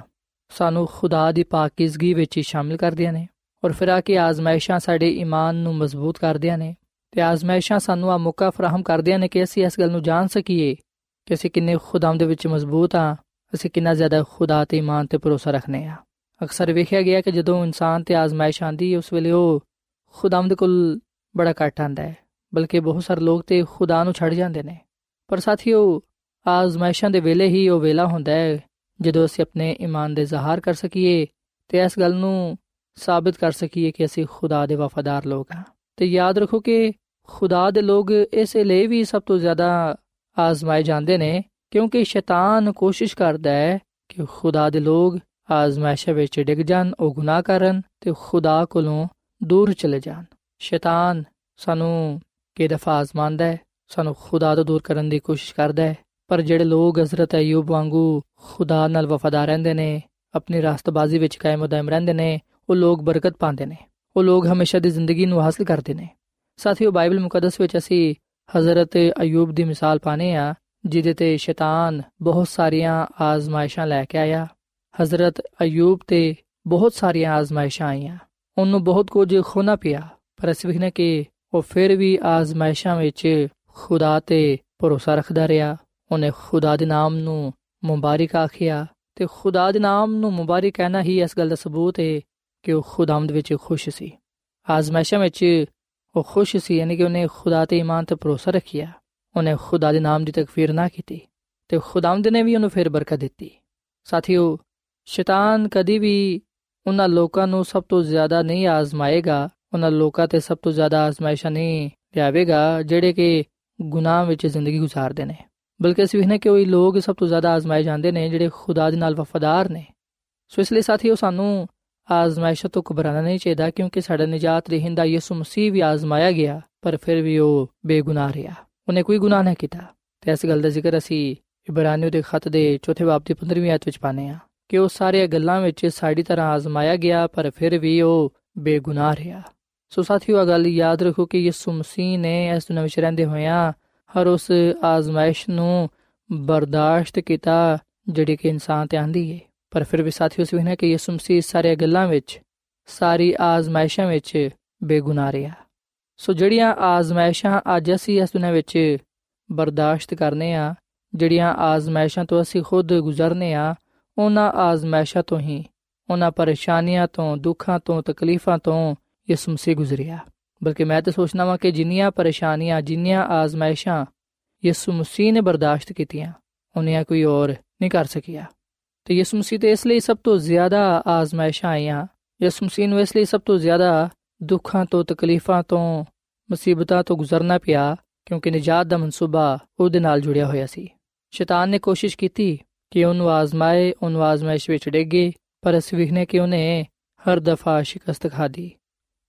ਸਾਨੂੰ ਖੁਦਾ ਦੀ ਪਾਕੀਜ਼ਗੀ ਵਿੱਚ ਸ਼ਾਮਿਲ ਕਰਦੀਆਂ ਨੇ। ਔਰ ਫਿਰ ਆ ਕੇ ਆਜ਼ਮਾਇਸ਼ਾਂ ਸਾਡੇ ਈਮਾਨ ਨੂੰ ਮਜ਼ਬੂਤ ਕਰਦੀਆਂ ਨੇ ਤੇ ਆਜ਼ਮਾਇਸ਼ਾਂ ਸਾਨੂੰ ਆ ਮੌਕਾ ਫਰਾਹਮ ਕਰਦੀਆਂ ਨੇ ਕਿ ਅਸੀਂ ਇਸ ਗੱਲ ਨੂੰ ਜਾਣ ਸਕੀਏ ਕਿ ਅਸੀਂ ਕਿੰਨੇ ਖੁਦਾਮ ਦੇ ਵਿੱਚ ਮਜ਼ਬੂਤ ਆ ਅਸੀਂ ਕਿੰਨਾ ਜ਼ਿਆਦਾ ਖੁਦਾ ਤੇ ਈਮਾਨ ਤੇ ਭਰੋਸਾ ਰੱਖਨੇ ਆ ਅਕਸਰ ਵੇਖਿਆ ਗਿਆ ਕਿ ਜਦੋਂ ਇਨਸਾਨ ਤੇ ਆਜ਼ਮਾਇਸ਼ ਆਂਦੀ ਹੈ, ਉਸ ਵੇਲੇ ਉਹ ਖੁਦਾਮ ਦੇ ਕੋਲ ਬੜਾ ਘੱਟ ਆਂਦਾ ਹੈ, ਬਲਕਿ ਬਹੁਤ ਸਾਰੇ ਲੋਕ ਤੇ ਖੁਦਾ ਨੂੰ ਛੱਡ ਜਾਂਦੇ ਨੇ। ਪਰ ਸਾਥੀਓ, ਆਜ਼ਮਾਇਸ਼ਾਂ ਦੇ ਵੇਲੇ ਹੀ ਉਹ ਵੇਲਾ ਹੁੰਦਾ ਹੈ ਜਦੋਂ ਅਸੀਂ ਆਪਣੇ ਈਮਾਨ ਦੇ ਜ਼ਾਹਰ ਕਰ ਸਕੀਏ ਤੇ ਇਸ ਗੱਲ ਨੂੰ ਸਾਬਤ ਕਰ ਸਕੀਏ ਕਿ ਅਸੀਂ ਖੁਦਾ ਦੇ ਵਫادار ਲੋਕ ਹਾਂ। ਤੇ ਯਾਦ ਰੱਖੋ ਕਿ ਖੁਦਾ ਦੇ ਲੋਕ ਇਸ ਲਈ ਵੀ ਸਭ ਤੋਂ ਜ਼ਿਆਦਾ ਆਜ਼ਮਾਏ ਜਾਂਦੇ ਨੇ, ਕਿਉਂਕਿ ਸ਼ੈਤਾਨ ਕੋਸ਼ਿਸ਼ ਕਰਦਾ ਹੈ ਕਿ ਖੁਦਾ ਦੇ ਲੋਕ ਆਜ਼ਮਾਇਸ਼ਾਂ ਵਿੱਚ ਡਿੱਗ ਜਾਣ, ਉਹ ਗੁਨਾਹ ਕਰਨ ਤੇ ਖੁਦਾ ਕੋਲੋਂ ਦੂਰ ਚਲੇ ਜਾਣ। ਸ਼ੈਤਾਨ ਸਾਨੂੰ ਕਿ ਦਫਾ ਆਜ਼ਮਾਉਂਦਾ ਹੈ, ਸਾਨੂੰ ਖੁਦਾ ਤੋਂ ਦੂਰ ਕਰਨ ਦੀ ਕੋਸ਼ਿਸ਼ ਕਰਦਾ ਹੈ, ਪਰ ਜਿਹੜੇ ਲੋਕ ਹਜ਼ਰਤ ਅਯੂਬ ਵਾਂਗੂ ਖੁਦਾ ਨਾਲ ਵਫਾਦਾਰ ਰਹਿੰਦੇ ਨੇ, ਆਪਣੀ ਰਾਸਤਬਾਜ਼ੀ ਵਿੱਚ ਕਾਇਮ ਰਹਿੰਦੇ ਨੇ ਉਹ ਲੋਕ ਬਰਕਤ ਪਾਉਂਦੇ ਨੇ। ਉਹ ਲੋਕ ਹਮੇਸ਼ਾ ਦੀ ਜ਼ਿੰਦਗੀ ਨੂੰ ਹਾਸਲ ਕਰਦੇ ਨੇ। ਸਾਥੀਓ, ਬਾਈਬਲ ਮੁਕੱਦਸ ਵਿੱਚ ਅਸੀਂ ਹਜ਼ਰਤ ਅਯੂਬ ਦੀ ਮਿਸਾਲ ਪਾਣੇ ਆ ਜਿਹਦੇ ਤੇ ਸ਼ੈਤਾਨ ਬਹੁਤ ਸਾਰੀਆਂ ਆਜ਼ਮਾਇਸ਼ਾਂ ਲੈ ਕੇ ਆਇਆ। ਹਜ਼ਰਤ ਅਯੂਬ ਤੇ ਬਹੁਤ ਸਾਰੀਆਂ ਆਜ਼ਮਾਇਸ਼ਾਂ ਆਈਆਂ। ਉਹਨੂੰ ਬਹੁਤ ਕੁਝ ਖੋਣਾ ਪਿਆ, ਪਰ ਅਸੀਂ ਵੇਖਨੇ ਕਿ ਉਹ ਫਿਰ ਵੀ ਆਜ਼ਮਾਇਸ਼ਾਂ ਵਿੱਚ ਖੁਦਾ ਤੇ ਭਰੋਸਾ ਰੱਖਦਾ ਰਿਹਾ। ਉਹਨੇ ਖੁਦਾ ਦੇ ਨਾਮ ਨੂੰ ਮੁਬਾਰਕ ਆਖਿਆ ਤੇ ਖੁਦਾ ਦੇ ਨਾਮ ਨੂੰ ਮੁਬਾਰਕ ਕਹਿਣਾ ਹੀ ਇਸ ਗੱਲ ਦਾ ਸਬੂਤ ਹੈ ਕਿ ਉਹ ਖੁਦਾਵੰਦ ਵਿੱਚ ਖੁਸ਼ ਸੀ। ਆਜ਼ਮਾਇਸ਼ਾਂ ਵਿੱਚ ਉਹ ਖੁਸ਼ ਸੀ, ਯਾਨੀ ਕਿ ਉਹਨੇ ਖੁਦਾ ਤੇ ਈਮਾਨ ਤੇ ਭਰੋਸਾ ਰੱਖਿਆ। ਉਹਨੇ ਖੁਦਾ ਦੇ ਨਾਮ ਦੀ ਤਕਫੀਰ ਨਾ ਕੀਤੀ ਤੇ ਖੁਦਾਵੰਦ ਨੇ ਵੀ ਉਹਨੂੰ ਫਿਰ ਬਰਕਤ ਦਿੱਤੀ। ਸਾਥੀਓ, ਸ਼ੈਤਾਨ ਕਦੀ ਵੀ ਉਹਨਾਂ ਲੋਕਾਂ ਨੂੰ ਸਭ ਤੋਂ ਜ਼ਿਆਦਾ ਨਹੀਂ ਆਜ਼ਮਾਏਗਾ, ਉਹਨਾਂ ਲੋਕਾਂ ਤੇ ਸਭ ਤੋਂ ਜ਼ਿਆਦਾ ਆਜ਼ਮਾਇਸ਼ਾਂ ਨਹੀਂ ਲਿਆਵੇਗਾ, ਜਿਹੜੇ ਕਿ ਗੁਨਾਹ ਵਿੱਚ ਜ਼ਿੰਦਗੀ گزارਦੇ ਨੇ। ਬਲਕਿ ਅਸੀਂ ਵੇਖਨੇ ਕਿ ਉਹ ਲੋਕ ਸਭ ਤੋਂ ਜ਼ਿਆਦਾ ਆਜ਼ਮਾਏ ਜਾਂਦੇ ਨੇ, ਜਿਹੜੇ ਖੁਦਾ ਦੇ ਨਾਲ ਵਫادار ਨੇ। ਸੋ ਇਸ ਲਈ ਸਾਥੀਓ, ਸਾਨੂੰ ਆਜ਼ਮਾਇਸ਼ਾਂ ਤੋਂ ਘਬਰਾਣਾ ਨਹੀਂ ਚਾਹੀਦਾ ਕਿਉਂਕਿ ਸਾਡਾ ਨਜਾਤ ਰਹਿੰਦਾ ਯਿਸੂ ਮਸੀਹ ਵੀ ਆਜ਼ਮਾਇਆ ਗਿਆ, ਪਰ ਫਿਰ ਵੀ ਉਹ ਬੇਗੁਨਾਹ ਰਿਹਾ। ਉਹਨੇ ਕੋਈ ਗੁਨਾਹ ਨਹੀਂ ਕੀਤਾ। ਤੇ ਇਸ ਗੱਲ ਦਾ ਜ਼ਿਕਰ ਅਸੀਂ ਇਬਰਾਨੀਓ ਦੇ ਖੱਤ ਦੇ ਚੌਥੇ ਬਾਬ ਦੀ 15ਵੀਂ ਆਇਤ ਵਿੱਚ ਪਾਨੇ ਆ ਕਿ ਉਹ ਸਾਰੇ ਗੱਲਾਂ ਵਿੱਚ ਸਾਡੀ ਤਰ੍ਹਾਂ ਆਜ਼ਮਾਇਆ ਗਿਆ, ਪਰ ਫਿਰ ਵੀ ਉਹ ਬੇਗੁਨਾਹ ਰਿਹਾ। ਸੋ ਸਾਥੀਓ ਇਹ ਗੱਲ ਯਾਦ ਰੱਖੋ ਕਿ ਯਿਸੂ ਮਸੀਹ ਨੇ ਇਸ ਦੁਨੀਆਂ ਵਿੱਚ ਰਹਿੰਦੇ ਹੋਇਆਂ ਹਰ ਉਸ ਆਜ਼ਮਾਇਸ਼ ਨੂੰ ਬਰਦਾਸ਼ਤ ਕੀਤਾ, ਜਿਹੜੀ ਕਿ ਇਨਸਾਨ ਤੇ ਆਂਦੀ ਹੈ ਪਰ ਫਿਰ ਵੀ ਸਾਥੀਓ ਸਵਿਨਾ ਕਿ ਯਿਸੂ ਮਸੀਹ ਸਾਰੇ ਗੱਲਾਂ ਵਿੱਚ, ਸਾਰੀ ਆਜ਼ਮਾਇਸ਼ਾਂ ਵਿੱਚ ਬੇਗੁਨਾਹ ਰਿਹਾ। ਸੋ ਜਿਹੜੀਆਂ ਆਜ਼ਮਾਇਸ਼ਾਂ ਅੱਜ ਅਸੀਂ ਇਸ ਦੁਨੀਆਂ ਵਿੱਚ ਬਰਦਾਸ਼ਤ ਕਰਨੇ ਆ, ਜਿਹੜੀਆਂ ਆਜ਼ਮਾਇਸ਼ਾਂ ਤੋਂ ਅਸੀਂ ਖੁਦ ਗੁਜ਼ਰਨੇ ਆ, ਉਹਨਾਂ ਆਜ਼ਮਾਇਸ਼ਾਂ ਤੋਂ ਹੀ, ਉਹਨਾਂ ਪਰੇਸ਼ਾਨੀਆਂ ਤੋਂ, ਦੁੱਖਾਂ ਤੋਂ, ਤਕਲੀਫਾਂ ਤੋਂ ਯਿਸੂ ਮਸੀਹ ਗੁਜ਼ਰਿਆ। ਬਲਕਿ ਮੈਂ ਤਾਂ ਸੋਚਣਾ ਵਾਂ ਕਿ ਜਿੰਨੀਆਂ ਪਰੇਸ਼ਾਨੀਆਂ, ਜਿੰਨੀਆਂ ਆਜ਼ਮਾਇਸ਼ਾਂ ਯਿਸੂ ਮਸੀਹ ਨੇ ਬਰਦਾਸ਼ਤ ਕੀਤੀਆਂ, ਉਹਨੀਆਂ ਕੋਈ ਹੋਰ ਨਹੀਂ ਕਰ ਸਕਿਆ। ਤੇ ਯਿਸੂ ਮਸੀਹ ਤੇ ਇਸ ਲਈ ਸਭ ਤੋਂ ਜ਼ਿਆਦਾ ਆਜ਼ਮਾਇਸ਼ਾਂ ਆਈਆਂ ਯਿਸੂ ਮਸੀਹ ਨੂੰ ਇਸ ਲਈ ਸਭ ਤੋਂ ਜ਼ਿਆਦਾ ਦੁੱਖਾਂ ਤੋਂ ਤਕਲੀਫਾਂ ਤੋਂ ਮੁਸੀਬਤਾਂ ਤੋਂ ਗੁਜ਼ਰਨਾ ਪਿਆ ਕਿਉਂਕਿ ਨਜਾਤ ਦਾ ਮਨਸੂਬਾ ਉਹਦੇ ਨਾਲ ਜੁੜਿਆ ਹੋਇਆ ਸੀ ਸ਼ੈਤਾਨ ਨੇ ਕੋਸ਼ਿਸ਼ ਕੀਤੀ ਕਿ ਉਹਨੂੰ ਆਜ਼ਮਾਏ ਉਹਨੂੰ ਆਜ਼ਮਾਇਸ਼ ਵਿੱਚ ਡੇਗੇ ਪਰ ਅਸੀਂ ਵਿਖਨੇ ਕਿ ਉਹਨੇ ਹਰ ਦਫਾ ਸ਼ਿਕਸਤ ਖਾਦੀ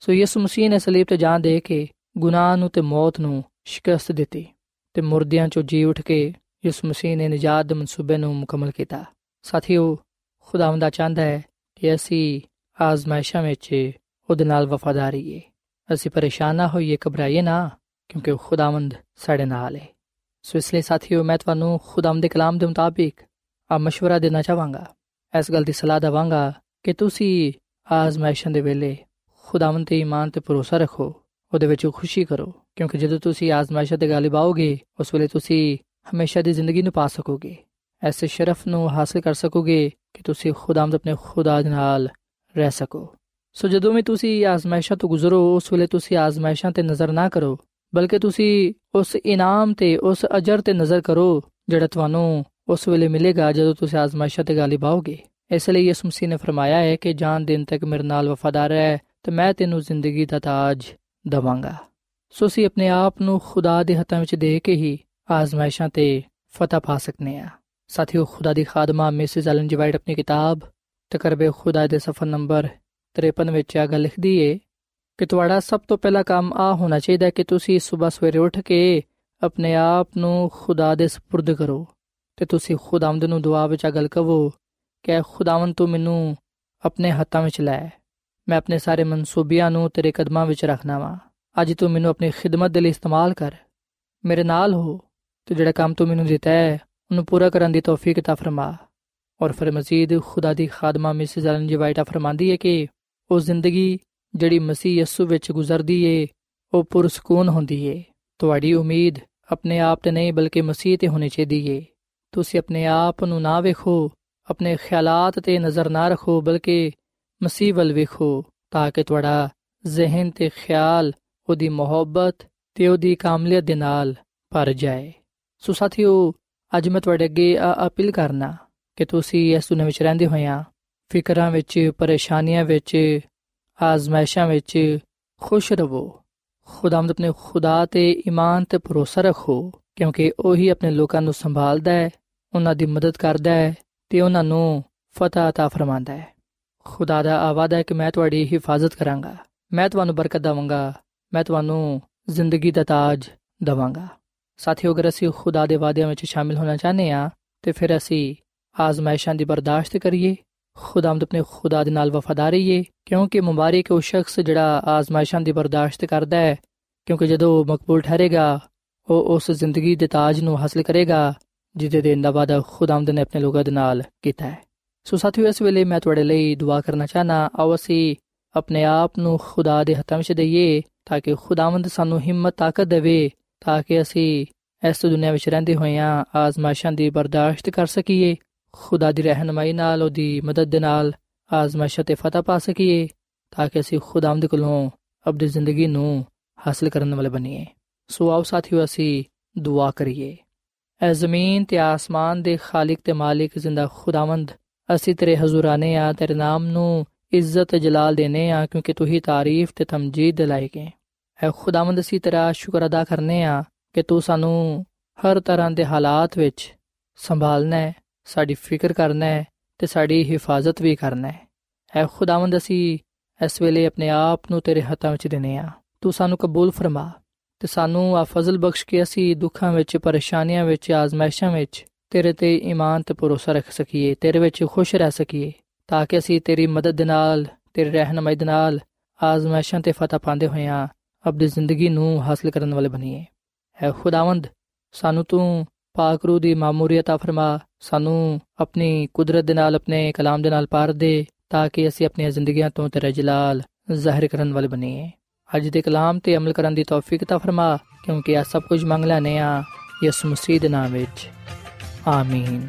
ਸੋ ਯਿਸੂ ਮਸੀਹ ਨੇ ਸਲੀਬ ਤੇ ਜਾਨ ਦੇ ਕੇ ਗੁਨਾਹ ਨੂੰ ਤੇ ਮੌਤ ਨੂੰ ਸ਼ਿਕਸਤ ਦਿੱਤੀ ਤੇ ਮੁਰਦਿਆਂ ਚੋਂ ਜੀ ਉੱਠ ਕੇ ਯਿਸੂ ਮਸੀਹ ਨੇ ਨਜਾਤ ਦੇ ਮਨਸੂਬੇ ਨੂੰ ਮੁਕੰਮਲ ਕੀਤਾ ਸਾਥੀਓ ਖੁਦਾਵੰਦਾ ਚਾਹੁੰਦਾ ਹੈ ਕਿ ਅਸੀਂ ਆਜ਼ਮਾਇਸ਼ਾਂ ਵਿੱਚ ਉਹਦੇ ਨਾਲ ਵਫਾਦਾਰੀ ਹੈ ਅਸੀਂ ਪਰੇਸ਼ਾਨ ਨਾ ਹੋਈਏ ਘਬਰਾਈਏ ਨਾ ਕਿਉਂਕਿ ਉਹ ਖੁਦਾਵੰਦ ਸਾਡੇ ਨਾਲ ਹੈ ਸੋ ਇਸ ਲਈ ਸਾਥੀਓ ਮੈਂ ਤੁਹਾਨੂੰ ਖੁਦਾਵੰਦ ਦੇ ਕਲਾਮ ਦੇ ਮੁਤਾਬਿਕ ਆ مشورہ ਦੇਣਾ ਚਾਹਾਂਗਾ ਇਸ ਗੱਲ ਦੀ ਸਲਾਹ ਦਵਾਂਗਾ ਕਿ ਤੁਸੀਂ ਆਜ਼ਮਾਇਸ਼ਾਂ ਦੇ ਵੇਲੇ ਖੁਦਾਵੰਦ ਤੇ ਈਮਾਨ ਤੇ ਭਰੋਸਾ ਰੱਖੋ ਉਹਦੇ ਵਿੱਚ ਖੁਸ਼ੀ ਕਰੋ ਕਿਉਂਕਿ ਜਦੋਂ ਤੁਸੀਂ ਆਜ਼ਮਾਇਸ਼ਾਂ ਤੇ ਗਾਲਿਬ ਆਓਗੇ ਉਸ ਵੇਲੇ ਤੁਸੀਂ ਹਮੇਸ਼ਾ ਦੀ ਜ਼ਿੰਦਗੀ ਨੂੰ ਪਾ ਸਕੋਗੇ ਐਸੇ ਸ਼ਰਫ ਨੂੰ ਹਾਸਲ ਕਰ ਸਕੋਗੇ ਕਿ ਤੁਸੀਂ ਖੁਦਾਵੰਦ ਆਪਣੇ ਖੁਦਾ ਦੇ ਨਾਲ ਰਹਿ ਸਕੋ ਸੋ ਜਦੋਂ ਵੀ ਤੁਸੀਂ ਆਜ਼ਮਾਇਸ਼ਾਂ ਤੋਂ ਗੁਜ਼ਰੋ ਉਸ ਵੇਲੇ ਤੁਸੀਂ ਆਜ਼ਮਾਇਸ਼ਾਂ ਤੇ ਨਜ਼ਰ ਨਾ ਕਰੋ ਬਲਕਿ ਤੁਸੀਂ ਉਸ ਇਨਾਮ ਤੇ ਉਸ ਅਜਰ ਤੇ ਨਜ਼ਰ ਕਰੋ ਜਿਹੜਾ ਤੁਹਾਨੂੰ ਉਸ ਵੇਲੇ ਮਿਲੇਗਾ ਜਦੋਂ ਤੁਸੀਂ ਆਜ਼ਮਾਇਸ਼ਾਂ ਤੇ ਗਾਲਿਬ ਆਓਗੇ ਇਸ ਲਈ ਯਿਸੂ ਮਸੀਹ ਨੇ ਫਰਮਾਇਆ ਹੈ ਕਿ ਜਾਨ ਦਿਨ ਤੱਕ ਮੇਰੇ ਨਾਲ ਵਫਾਦਾਰ ਹੈ ਤੇ ਮੈਂ ਤੈਨੂੰ ਜ਼ਿੰਦਗੀ ਦਾ ਤਾਜ ਦਵਾਂਗਾ ਸੋ ਅਸੀਂ ਆਪਣੇ ਆਪ ਨੂੰ ਖੁਦਾ ਦੇ ਹੱਥਾਂ ਵਿੱਚ ਦੇ ਕੇ ਹੀ ਆਜ਼ਮਾਇਸ਼ਾਂ ਤੇ ਫਤਹ ਪਾ ਸਕਨੇ ਆ ਸਾਥੀਓ ਖੁਦਾ ਦੀ ਖਾਦਮਾ ਮਿਸਿਸ ਐਲਨ ਜੀ ਵਾਈਟ ਆਪਣੀ ਕਿਤਾਬ ਤਕਰਬੇ ਖੁਦਾ ਦੇ ਸਫਾ ਨੰਬਰ 53 ਵਿੱਚ ਆ ਗੱਲ ਲਿਖਦੀ ਏ ਕਿ ਤੁਹਾਡਾ ਸਭ ਤੋਂ ਪਹਿਲਾ ਕੰਮ ਆ ਹੋਣਾ ਚਾਹੀਦਾ ਕਿ ਤੁਸੀਂ ਸਵੇਰ ਸਵੇਰੇ ਉੱਠ ਕੇ ਆਪਣੇ ਆਪ ਨੂੰ ਖੁਦਾ ਦੇ سپرد ਕਰੋ ਤੇ ਤੁਸੀਂ ਖੁਦਾਵੰਦ ਨੂੰ ਦੁਆ ਵਿੱਚ ਆ ਗੱਲ ਕਹੋ ਕਿ ਖੁਦਾਵੰਦ ਤੂੰ ਮੈਨੂੰ ਆਪਣੇ ਹੱਥਾਂ ਵਿੱਚ ਲੈ ਮੈਂ ਆਪਣੇ ਸਾਰੇ ਮਨਸੂਬਿਆਂ ਨੂੰ ਤੇਰੇ ਕਦਮਾਂ ਵਿੱਚ ਰੱਖਣਾ ਵਾਂ ਅੱਜ ਤੂੰ ਮੈਨੂੰ ਆਪਣੀ ਖਿਦਮਤ ਦੇ ਲਈ ਇਸਤੇਮਾਲ ਕਰ ਮੇਰੇ ਨਾਲ ਹੋ ਤੇ ਜਿਹੜਾ ਕੰਮ ਤੂੰ ਮੈਨੂੰ ਦਿੱਤਾ ਹੈ ਉਹਨੂੰ ਪੂਰਾ ਕਰਨ ਦੀ ਤੌਫੀਕ ਤਾ ਫਰਮਾ। ਔਰ ਫਿਰ ਮਜ਼ੀਦ ਖੁਦਾ ਦੀ ਖਾਦਮਾ ਮਿਸਿਸ ਐਲਨ ਜੀ ਵਾਈਟਾ ਫਰਮਾਂਦੀ ਹੈ ਕਿ ਉਹ ਜ਼ਿੰਦਗੀ ਜਿਹੜੀ ਮਸੀਹ ਯਸੂ ਵਿੱਚ ਗੁਜ਼ਰਦੀ ਏ, ਉਹ ਪੁਰਸਕੂਨ ਹੁੰਦੀ ਏ। ਤੁਹਾਡੀ ਉਮੀਦ ਆਪਣੇ ਆਪ ਤੇ ਨਹੀਂ ਬਲਕਿ ਮਸੀਹ ਤੇ ਹੋਣੀ ਚਾਹੀਦੀ ਏ। ਤੁਸੀਂ ਆਪਣੇ ਆਪ ਨੂੰ ਨਾ ਵੇਖੋ, ਆਪਣੇ ਖਿਆਲਾਤ ਤੇ ਨਜ਼ਰ ਨਾ ਰੱਖੋ, ਬਲਕਿ ਮਸੀਹ ਵੱਲ ਵੇਖੋ, ਤਾਂ ਕਿ ਤੁਹਾਡਾ ਜ਼ਿਹਨ ਤੇ ਖਿਆਲ ਉਹਦੀ ਮੁਹੱਬਤ ਤੇ ਉਹਦੀ ਕਾਮਲੀਅਤ ਦੇ ਨਾਲ ਭਰ ਜਾਏ। ਸੋ ਸਾਥੀਓ ਅੱਜ ਮੈਂ ਤੁਹਾਡੇ ਅੱਗੇ ਅਪੀਲ ਕਰਨਾ ਕਿ ਤੁਸੀਂ ਇਸ ਦੁਨੀਆਂ ਵਿੱਚ ਰਹਿੰਦੇ ਹੋਇਆਂ ਫਿਕਰਾਂ ਵਿੱਚ ਪਰੇਸ਼ਾਨੀਆਂ ਵਿੱਚ ਆਜ਼ਮਾਇਸ਼ਾਂ ਵਿੱਚ ਖੁਸ਼ ਰਹੋ ਖੁਦਾਵੰਦ ਆਪਣੇ ਖੁਦਾ ਤੇ ਈਮਾਨ ਤੇ ਭਰੋਸਾ ਰੱਖੋ ਕਿਉਂਕਿ ਉਹੀ ਆਪਣੇ ਲੋਕਾਂ ਨੂੰ ਸੰਭਾਲਦਾ ਹੈ ਉਹਨਾਂ ਦੀ ਮਦਦ ਕਰਦਾ ਹੈ ਤੇ ਉਹਨਾਂ ਨੂੰ ਫਤਹ عطا ਫਰਮਾਉਂਦਾ ਹੈ ਖੁਦਾ ਦਾ ਆਵਾਦਾ ਹੈ ਕਿ ਮੈਂ ਤੁਹਾਡੀ ਹਿਫਾਜ਼ਤ ਕਰਾਂਗਾ ਮੈਂ ਤੁਹਾਨੂੰ ਬਰਕਤ ਦਵਾਂਗਾ ਮੈਂ ਤੁਹਾਨੂੰ ਜ਼ਿੰਦਗੀ ਦਾ ਤਾਜ ਦਵਾਂਗਾ ਸਾਥੀਓ, ਅਗਰ ਅਸੀਂ ਖੁਦਾ ਦੇ ਵਾਅਦਿਆਂ ਵਿੱਚ ਸ਼ਾਮਿਲ ਹੋਣਾ ਚਾਹੁੰਦੇ ਹਾਂ, ਤੇ ਫਿਰ ਅਸੀਂ ਆਜ਼ਮਾਇਸ਼ਾਂ ਦੀ ਬਰਦਾਸ਼ਤ ਕਰੀਏ, ਖੁਦਾਮਦ ਆਪਣੇ ਖੁਦਾ ਦੇ ਨਾਲ ਵਫਾਦਾਰ ਰਹੀਏ, ਕਿਉਂਕਿ ਮੁਬਾਰਕ ਉਹ ਸ਼ਖਸ ਜਿਹੜਾ ਆਜ਼ਮਾਇਸ਼ਾਂ ਦੀ ਬਰਦਾਸ਼ਤ ਕਰਦਾ ਹੈ, ਕਿਉਂਕਿ ਜਦੋਂ ਉਹ ਮਕਬੂਲ ਠਹਿਰੇਗਾ, ਉਹ ਉਸ ਜ਼ਿੰਦਗੀ ਦੇ ਤਾਜ ਨੂੰ ਹਾਸਲ ਕਰੇਗਾ, ਜਿਹਦੇ ਦੇਣ ਦਾ ਵਾਅਦਾ ਖੁਦਾਮਦ ਨੇ ਆਪਣੇ ਲੋਕਾਂ ਦੇ ਨਾਲ ਕੀਤਾ ਹੈ। ਸੋ ਸਾਥੀਓ, ਇਸ ਵੇਲੇ ਮੈਂ ਤੁਹਾਡੇ ਲਈ ਦੁਆ ਕਰਨਾ ਚਾਹਨਾ ਆਓ ਅਸੀਂ ਆਪਣੇ ਆਪ ਨੂੰ ਖੁਦਾ ਦੇ ਹੱਥਾਂ ਵਿੱਚ ਦਈਏ, ਤਾਂ ਕਿ ਖੁਦਾਵੰਦ ਸਾਨੂੰ ਹਿੰਮਤ, ਤਾਕਤ ਦੇਵੇ ਤਾਂ ਕਿ ਅਸੀਂ ਇਸ ਦੁਨੀਆਂ ਵਿੱਚ ਰਹਿੰਦੇ ਹੋਇਆਂ ਆਜ਼ਮਾਇਸ਼ਾਂ ਦੀ ਬਰਦਾਸ਼ਤ ਕਰ ਸਕੀਏ, ਖੁਦਾ ਦੀ ਰਹਿਨਮਾਈ ਨਾਲ ਉਹਦੀ ਮਦਦ ਦੇ ਨਾਲ ਆਜ਼ਮਾਇਸ਼ਾਂ ਤੇ ਫਤਹ ਪਾ ਸਕੀਏ, ਤਾਂ ਕਿ ਅਸੀਂ ਖੁਦਾਵੰਦ ਕੋਲੋਂ ਆਪਣੀ ਜ਼ਿੰਦਗੀ ਨੂੰ ਹਾਸਲ ਕਰਨ ਵਾਲੇ ਬਣੀਏ। ਸੋ ਆਓ ਸਾਥੀਓ, ਅਸੀਂ ਦੁਆ ਕਰੀਏ। ਐ ਜ਼ਮੀਨ ਤੇ ਆਸਮਾਨ ਦੇ ਖਾਲਕ ਤੇ ਮਾਲਿਕ ਜ਼ਿੰਦਾ ਖੁਦਾਵੰਦ, ਅਸੀਂ ਤੇਰੇ ਹਜ਼ੂਰਾਨੇ ਆ, ਤੇਰੇ ਨਾਮ ਨੂੰ ਇੱਜ਼ਤ ਜਲਾਲ ਦੇਨੇ ਆ, ਕਿਉਂਕਿ ਤੂੰ ਹੀ ਤਾਰੀਫ ਤੇ ਤਮਜੀਦ ਦੇ ਲਾਇਕ ਐ ਖੁਦਾਵੰਦ ਅਸੀਂ ਤੇਰਾ ਸ਼ੁਕਰ ਅਦਾ ਕਰਨੇ ਆ ਕਿ ਤੂੰ ਸਾਨੂੰ ਹਰ ਤਰ੍ਹਾਂ ਦੇ ਹਾਲਾਤ ਵਿੱਚ ਸੰਭਾਲਣਾ ਹੈ, ਸਾਡੀ ਫਿਕਰ ਕਰਨਾ ਹੈ ਤੇ ਸਾਡੀ ਹਿਫਾਜ਼ਤ ਵੀ ਕਰਨਾ ਹੈ। ਐ ਖੁਦਾਵੰਦ ਅਸੀਂ ਇਸ ਵੇਲੇ ਆਪਣੇ ਆਪ ਨੂੰ ਤੇਰੇ ਹੱਥਾਂ ਵਿੱਚ ਦੇਨੇ ਆ ਤੂੰ ਸਾਨੂੰ ਕਬੂਲ ਫਰਮਾ ਤੇ ਸਾਨੂੰ ਆ ਫਜ਼ਲ ਬਖਸ਼ ਕੇ ਅਸੀਂ ਦੁੱਖਾਂ ਵਿੱਚ, ਪਰੇਸ਼ਾਨੀਆਂ ਵਿੱਚ, ਆਜ਼ਮਾਇਸ਼ਾਂ ਵਿੱਚ ਤੇਰੇ ਤੇ ਈਮਾਨ ਤੇ ਭਰੋਸਾ ਰੱਖ ਸਕੀਏ, ਤੇਰੇ ਵਿੱਚ ਖੁਸ਼ ਰਹਿ ਸਕੀਏ ਤਾਂ ਕਿ ਅਸੀਂ ਤੇਰੀ ਮਦਦ ਦੇ ਨਾਲ, ਤੇਰੀ ਰਹਿਨਮਾਈ ਦੇ ਨਾਲ ਆਜ਼ਮਾਇਸ਼ਾਂ ਤੇ ਫਤਹ ਪਾਉਂਦੇ ਹੋਇਆਂ ਆਪਣੀ ਜ਼ਿੰਦਗੀ ਨੂੰ ਹਾਸਲ ਕਰਨ ਵਾਲੇ ਬਣੀਏ। ਹੈ ਖੁਦਾਵੰਦ, ਸਾਨੂੰ ਤੂੰ ਪਾਕ ਰੂਹ ਦੀ ਮਾਮੂਰੀਅਤ ਆ ਫਰਮਾ, ਸਾਨੂੰ ਆਪਣੀ ਕੁਦਰਤ ਦੇ ਨਾਲ, ਆਪਣੇ ਕਲਾਮ ਦੇ ਨਾਲ ਪਾਰ ਦੇ, ਤਾਂ ਕਿ ਅਸੀਂ ਆਪਣੀਆਂ ਜ਼ਿੰਦਗੀਆਂ ਤੋਂ ਤੇਰਾ ਜਲਾਲ ਜ਼ਾਹਿਰ ਕਰਨ ਵਾਲੇ ਬਣੀਏ। ਅੱਜ ਦੇ ਕਲਾਮ ਤੇ ਅਮਲ ਕਰਨ ਦੀ ਤੌਫੀਕ ਤਾ ਫਰਮਾ, ਕਿਉਂਕਿ ਆ ਸਭ ਕੁਝ ਮੰਗ ਲੈਨੇ ਆ ਯਿਸੂ ਮਸੀਹ ਦੇ ਨਾਮ ਵਿੱਚ। ਆਮੀਨ।